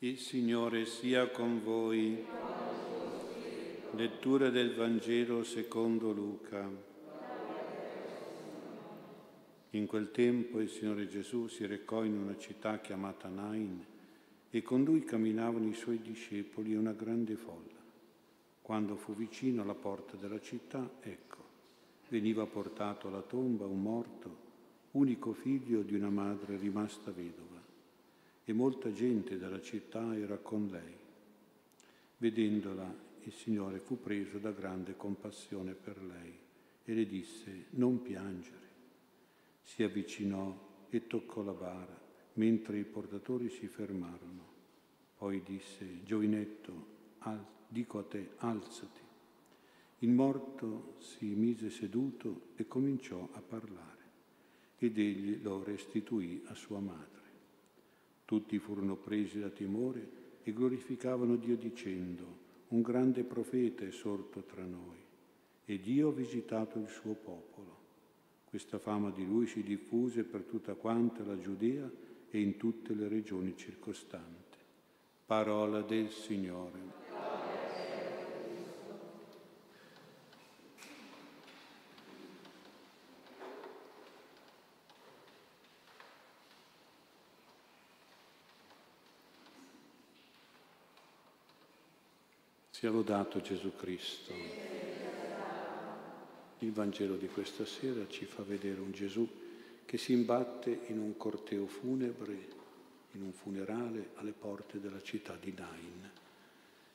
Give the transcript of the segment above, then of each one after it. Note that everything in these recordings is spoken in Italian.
Il Signore sia con voi. Lettura del Vangelo secondo Luca. In quel tempo il Signore Gesù si recò in una città chiamata Nain e con lui camminavano i suoi discepoli e una grande folla. Quando fu vicino alla porta della città, ecco, veniva portato alla tomba un morto, unico figlio di una madre rimasta vedova e molta gente della città era con lei. Vedendola, il Signore fu preso da grande compassione per lei e le disse, non piangere. Si avvicinò e toccò la bara, mentre i portatori si fermarono. Poi disse, giovinetto, al, dico a te, alzati. Il morto si mise seduto e cominciò a parlare, ed egli lo restituì a sua madre. Tutti furono presi da timore e glorificavano Dio dicendo, un grande profeta è sorto tra noi e Dio ha visitato il suo popolo. Questa fama di lui si diffuse per tutta quanta la Giudea e in tutte le regioni circostanti. Parola del Signore. Sia lodato Gesù Cristo. Il Vangelo di questa sera ci fa vedere un Gesù che si imbatte in un corteo funebre, in un funerale alle porte della città di Nain.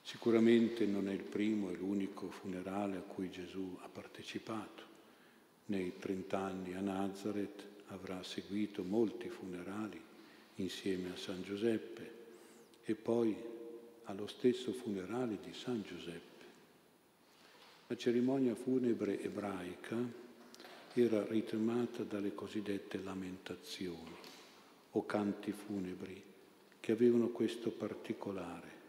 Sicuramente non è il primo e l'unico funerale a cui Gesù ha partecipato. Nei trent'anni a Nazareth avrà seguito molti funerali insieme a San Giuseppe e poi allo stesso funerale di San Giuseppe. La cerimonia funebre ebraica era ritmata dalle cosiddette lamentazioni o canti funebri che avevano questo particolare.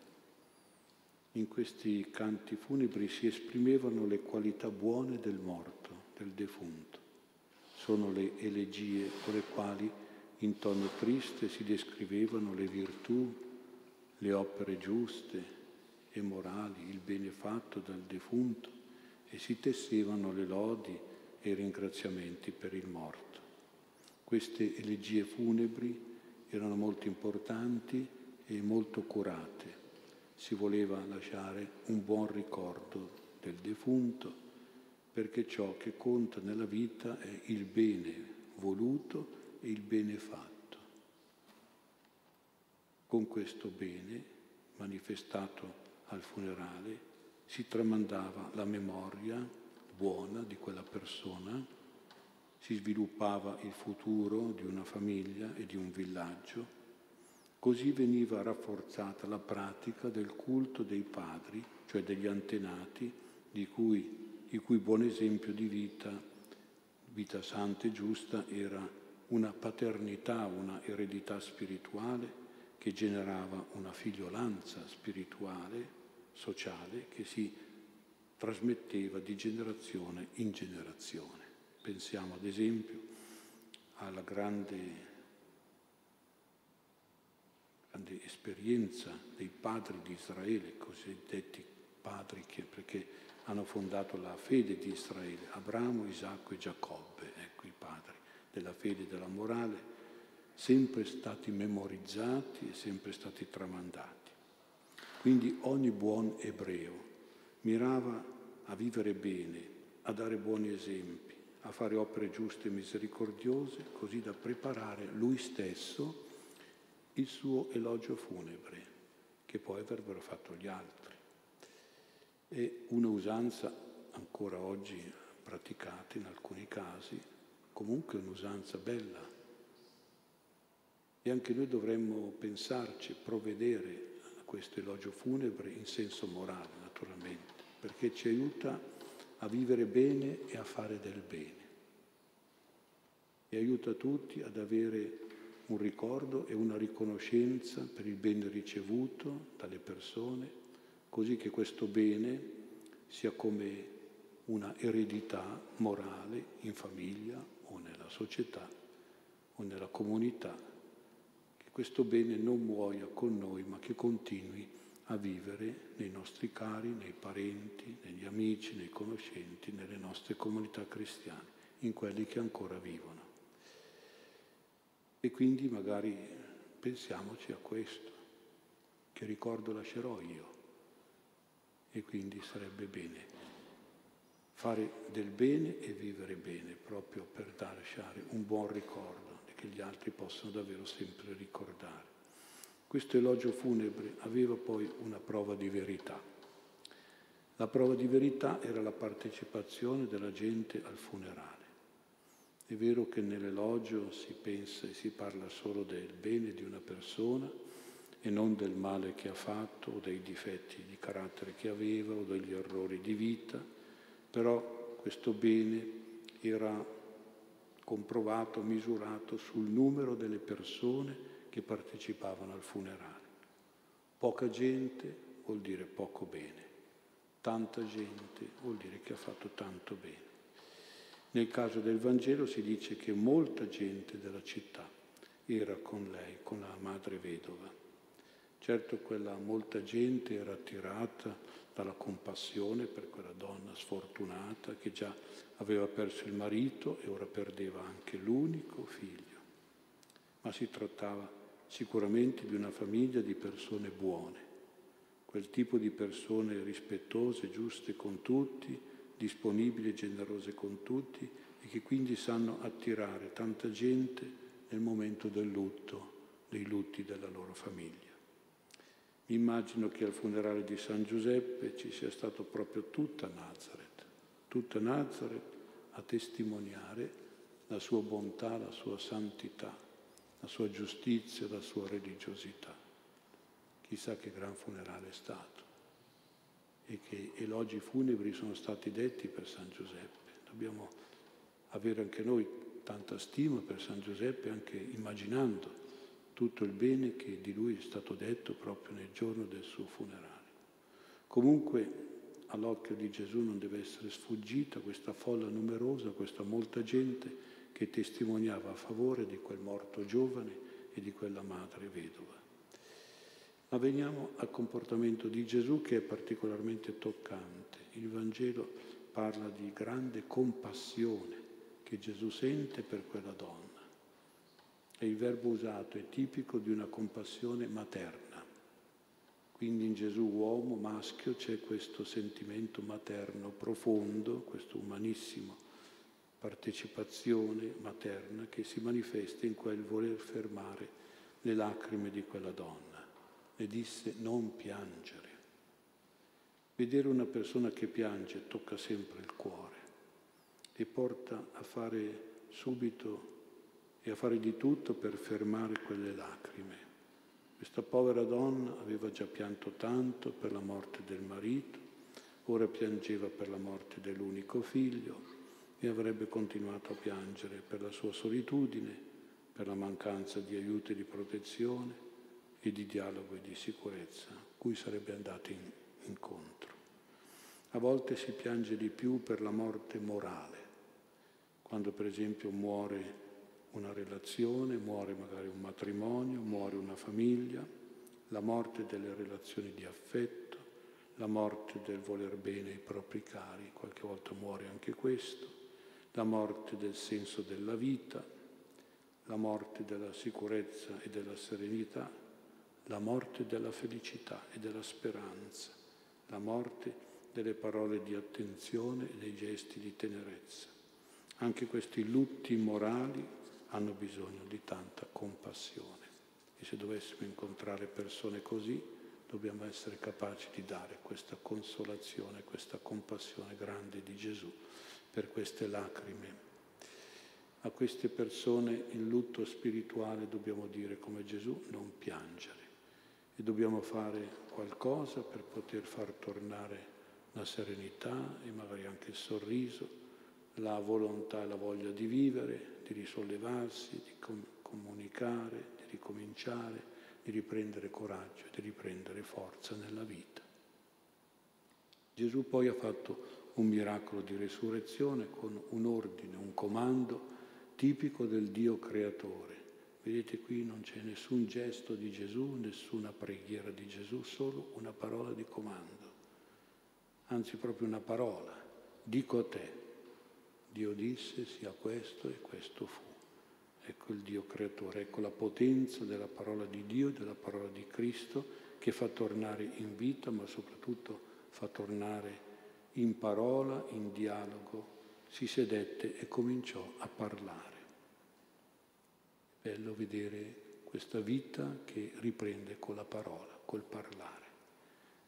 In questi canti funebri si esprimevano le qualità buone del morto, del defunto. Sono le elegie con le quali in tono triste si descrivevano le virtù, le opere giuste e morali, il bene fatto dal defunto e si tessevano le lodi e i ringraziamenti per il morto. Queste elegie funebri erano molto importanti e molto curate. Si voleva lasciare un buon ricordo del defunto perché ciò che conta nella vita è il bene voluto e il bene fatto con questo bene manifestato al funerale si tramandava la memoria buona di quella persona, si sviluppava il futuro di una famiglia e di un villaggio, così veniva rafforzata la pratica del culto dei padri, cioè degli antenati, di cui, il cui buon esempio di vita, vita santa e giusta, era una paternità, una eredità spirituale che generava una figliolanza spirituale, sociale, che si trasmetteva di generazione in generazione. Pensiamo ad esempio alla grande, grande esperienza dei padri di Israele, cosiddetti padri che, perché hanno fondato la fede di Israele, Abramo, Isacco e Giacobbe, ecco i padri della fede e della morale, sempre stati memorizzati e sempre stati tramandati. Quindi ogni buon ebreo mirava a vivere bene, a dare buoni esempi, a fare opere giuste e misericordiose, così da preparare lui stesso il suo elogio funebre, che poi avrebbero fatto gli altri. È una usanza ancora oggi praticata in alcuni casi, comunque un'usanza bella, e anche noi dovremmo pensarci, provvedere a questo elogio funebre in senso morale, naturalmente, perché ci aiuta a vivere bene e a fare del bene. E aiuta tutti ad avere un ricordo e una riconoscenza per il bene ricevuto dalle persone, così che questo bene sia come una eredità morale in famiglia o nella società o nella comunità questo bene non muoia con noi, ma che continui a vivere nei nostri cari, nei parenti, negli amici, nei conoscenti, nelle nostre comunità cristiane, in quelli che ancora vivono. E quindi magari pensiamoci a questo, che ricordo lascerò io. E quindi sarebbe bene fare del bene e vivere bene, proprio per lasciare un buon ricordo che gli altri possono davvero sempre ricordare. Questo elogio funebre aveva poi una prova di verità. La prova di verità era la partecipazione della gente al funerale. È vero che nell'elogio si pensa e si parla solo del bene di una persona e non del male che ha fatto o dei difetti di carattere che aveva o degli errori di vita, però questo bene era comprovato, misurato sul numero delle persone che partecipavano al funerale. Poca gente vuol dire poco bene, tanta gente vuol dire che ha fatto tanto bene. Nel caso del Vangelo si dice che molta gente della città era con lei, con la madre vedova. Certo quella molta gente era attirata dalla compassione per quella donna sfortunata che già aveva perso il marito e ora perdeva anche l'unico figlio. Ma si trattava sicuramente di una famiglia di persone buone, quel tipo di persone rispettose, giuste con tutti, disponibili e generose con tutti e che quindi sanno attirare tanta gente nel momento del lutto, dei lutti della loro famiglia. Mi immagino che al funerale di San Giuseppe ci sia stato proprio tutta Nazareth, tutta Nazareth a testimoniare la sua bontà, la sua santità, la sua giustizia, la sua religiosità. Chissà che gran funerale è stato e che elogi funebri sono stati detti per San Giuseppe. Dobbiamo avere anche noi tanta stima per San Giuseppe, anche immaginando tutto il bene che di lui è stato detto proprio nel giorno del suo funerale. Comunque all'occhio di Gesù non deve essere sfuggita questa folla numerosa, questa molta gente che testimoniava a favore di quel morto giovane e di quella madre vedova. Ma veniamo al comportamento di Gesù che è particolarmente toccante. Il Vangelo parla di grande compassione che Gesù sente per quella donna. E il verbo usato è tipico di una compassione materna. Quindi in Gesù uomo, maschio, c'è questo sentimento materno profondo, questo umanissimo partecipazione materna che si manifesta in quel voler fermare le lacrime di quella donna. Le disse non piangere. Vedere una persona che piange tocca sempre il cuore e porta a fare subito e a fare di tutto per fermare quelle lacrime. Questa povera donna aveva già pianto tanto per la morte del marito, ora piangeva per la morte dell'unico figlio e avrebbe continuato a piangere per la sua solitudine, per la mancanza di aiuto e di protezione e di dialogo e di sicurezza cui sarebbe andata in, incontro. A volte si piange di più per la morte morale, quando per esempio muore una relazione, muore magari un matrimonio, muore una famiglia, la morte delle relazioni di affetto, la morte del voler bene ai propri cari, qualche volta muore anche questo, la morte del senso della vita, la morte della sicurezza e della serenità, la morte della felicità e della speranza, la morte delle parole di attenzione e dei gesti di tenerezza. Anche questi lutti morali hanno bisogno di tanta compassione. E se dovessimo incontrare persone così, dobbiamo essere capaci di dare questa consolazione, questa compassione grande di Gesù per queste lacrime. A queste persone in lutto spirituale dobbiamo dire come Gesù non piangere e dobbiamo fare qualcosa per poter far tornare la serenità e magari anche il sorriso, la volontà e la voglia di vivere, di risollevarsi, di com- comunicare, di ricominciare, di riprendere coraggio, di riprendere forza nella vita. Gesù poi ha fatto un miracolo di risurrezione con un ordine, un comando tipico del Dio creatore, Vedete qui non c'è nessun gesto di Gesù, nessuna preghiera di Gesù, solo una parola di comando, anzi proprio una parola. Dico a te, Dio disse sia questo e questo fu. Ecco il Dio creatore, ecco la potenza della parola di Dio, della parola di Cristo che fa tornare in vita, ma soprattutto fa tornare in parola, in dialogo. Si sedette e cominciò a parlare. Bello vedere questa vita che riprende con la parola, col parlare.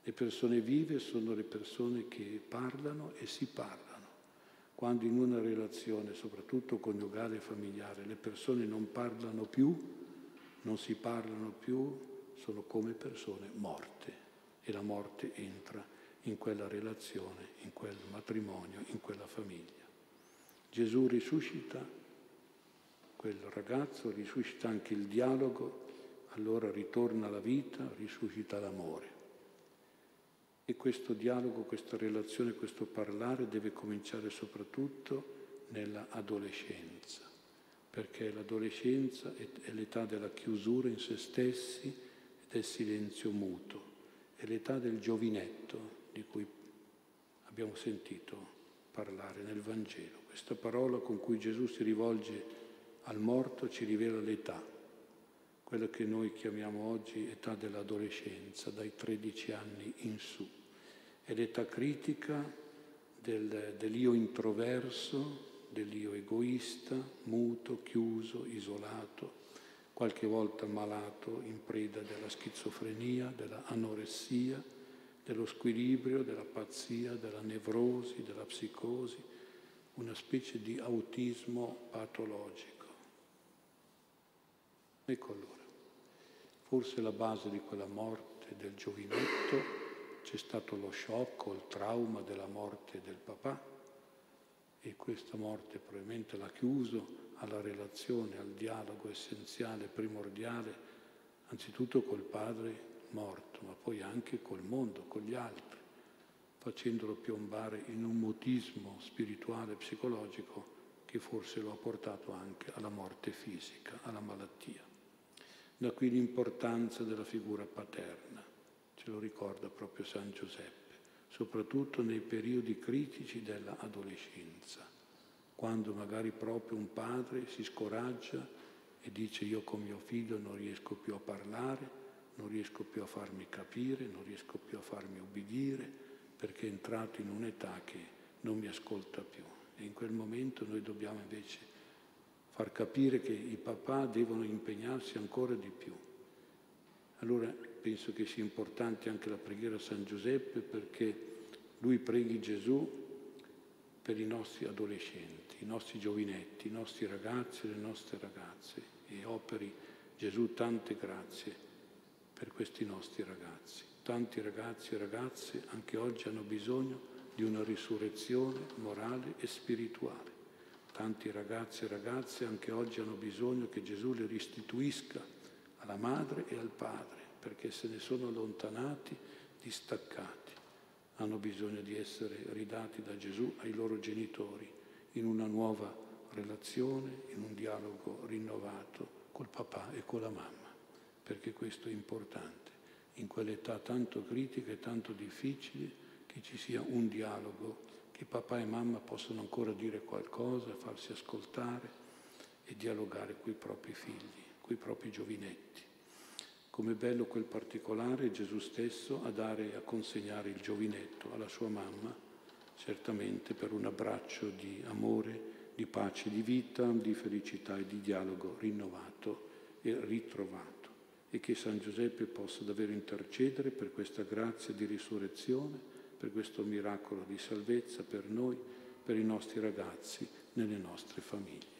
Le persone vive sono le persone che parlano e si parlano. Quando in una relazione, soprattutto coniugale e familiare, le persone non parlano più, non si parlano più, sono come persone morte e la morte entra in quella relazione, in quel matrimonio, in quella famiglia. Gesù risuscita quel ragazzo, risuscita anche il dialogo, allora ritorna la vita, risuscita l'amore. E questo dialogo, questa relazione, questo parlare deve cominciare soprattutto nella adolescenza, perché l'adolescenza è l'età della chiusura in se stessi e del silenzio muto, è l'età del giovinetto di cui abbiamo sentito parlare nel Vangelo. Questa parola con cui Gesù si rivolge al morto ci rivela l'età, quella che noi chiamiamo oggi età dell'adolescenza, dai 13 anni in su. È l'età critica del, dell'io introverso, dell'io egoista, muto, chiuso, isolato, qualche volta malato, in preda della schizofrenia, della anoressia, dello squilibrio, della pazzia, della nevrosi, della psicosi, una specie di autismo patologico. Ecco allora, forse la base di quella morte del giovinetto c'è stato lo shock o il trauma della morte del papà e questa morte probabilmente l'ha chiuso alla relazione, al dialogo essenziale, primordiale, anzitutto col padre morto, ma poi anche col mondo, con gli altri, facendolo piombare in un mutismo spirituale, psicologico che forse lo ha portato anche alla morte fisica, alla malattia. Da qui l'importanza della figura paterna, ce lo ricorda proprio San Giuseppe, soprattutto nei periodi critici dell'adolescenza, quando magari proprio un padre si scoraggia e dice io con mio figlio non riesco più a parlare, non riesco più a farmi capire, non riesco più a farmi ubbidire, perché è entrato in un'età che non mi ascolta più. E in quel momento noi dobbiamo invece far capire che i papà devono impegnarsi ancora di più. Allora penso che sia importante anche la preghiera a San Giuseppe perché lui preghi Gesù per i nostri adolescenti, i nostri giovinetti, i nostri ragazzi e le nostre ragazze e operi Gesù tante grazie per questi nostri ragazzi. Tanti ragazzi e ragazze anche oggi hanno bisogno di una risurrezione morale e spirituale. Tanti ragazzi e ragazze anche oggi hanno bisogno che Gesù li restituisca alla madre e al padre, perché se ne sono allontanati, distaccati. Hanno bisogno di essere ridati da Gesù ai loro genitori in una nuova relazione, in un dialogo rinnovato col papà e con la mamma, perché questo è importante. In quell'età tanto critica e tanto difficile che ci sia un dialogo che papà e mamma possano ancora dire qualcosa, farsi ascoltare e dialogare con i propri figli, con i propri giovinetti. Come bello quel particolare Gesù stesso a dare e a consegnare il giovinetto alla sua mamma, certamente per un abbraccio di amore, di pace, di vita, di felicità e di dialogo rinnovato e ritrovato e che San Giuseppe possa davvero intercedere per questa grazia di risurrezione per questo miracolo di salvezza per noi, per i nostri ragazzi, nelle nostre famiglie.